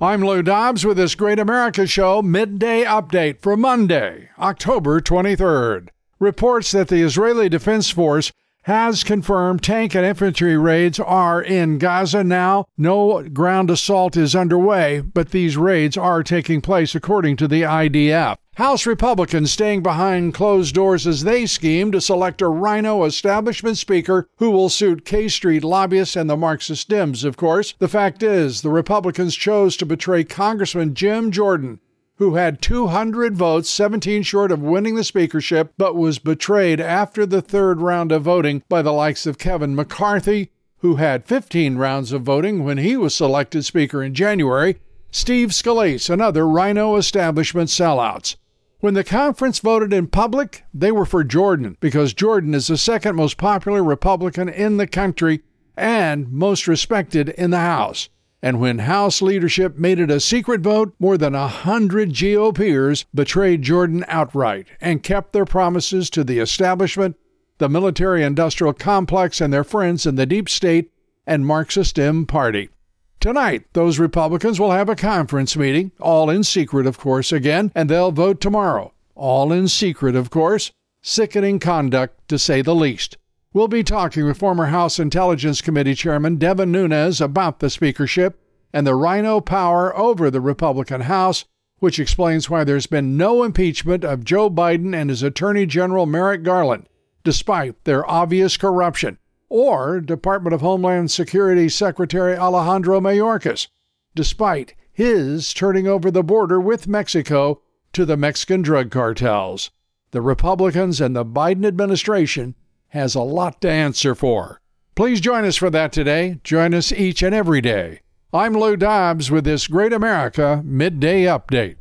I'm Lou Dobbs with this Great America Show midday update for Monday, October 23rd. Reports that the Israeli Defense Force has confirmed tank and infantry raids are in Gaza now. No ground assault is underway, but these raids are taking place according to the IDF. House Republicans staying behind closed doors as they scheme to select a RINO establishment speaker who will suit K Street lobbyists and the Marxist Dems, of course. The fact is, the Republicans chose to betray Congressman Jim Jordan who had 200 votes, 17 short of winning the speakership, but was betrayed after the third round of voting by the likes of Kevin McCarthy, who had 15 rounds of voting when he was selected Speaker in January, Steve Scalise, and other RINO establishment sellouts. When the conference voted in public, they were for Jordan because Jordan is the second most popular Republican in the country and most respected in the House. And when House leadership made it a secret vote, more than a hundred GOPers betrayed Jordan outright and kept their promises to the establishment, the military industrial complex, and their friends in the deep state and Marxist M party. Tonight, those Republicans will have a conference meeting, all in secret, of course, again, and they'll vote tomorrow. All in secret, of course. Sickening conduct, to say the least. We'll be talking with former House Intelligence Committee Chairman Devin Nunes about the speakership and the RINO power over the Republican House, which explains why there's been no impeachment of Joe Biden and his Attorney General Merrick Garland, despite their obvious corruption, or Department of Homeland Security Secretary Alejandro Mayorkas, despite his turning over the border with Mexico to the Mexican drug cartels. The Republicans and the Biden administration has a lot to answer for. Please join us for that today. Join us each and every day. I'm Lou Dobbs with this Great America Midday Update.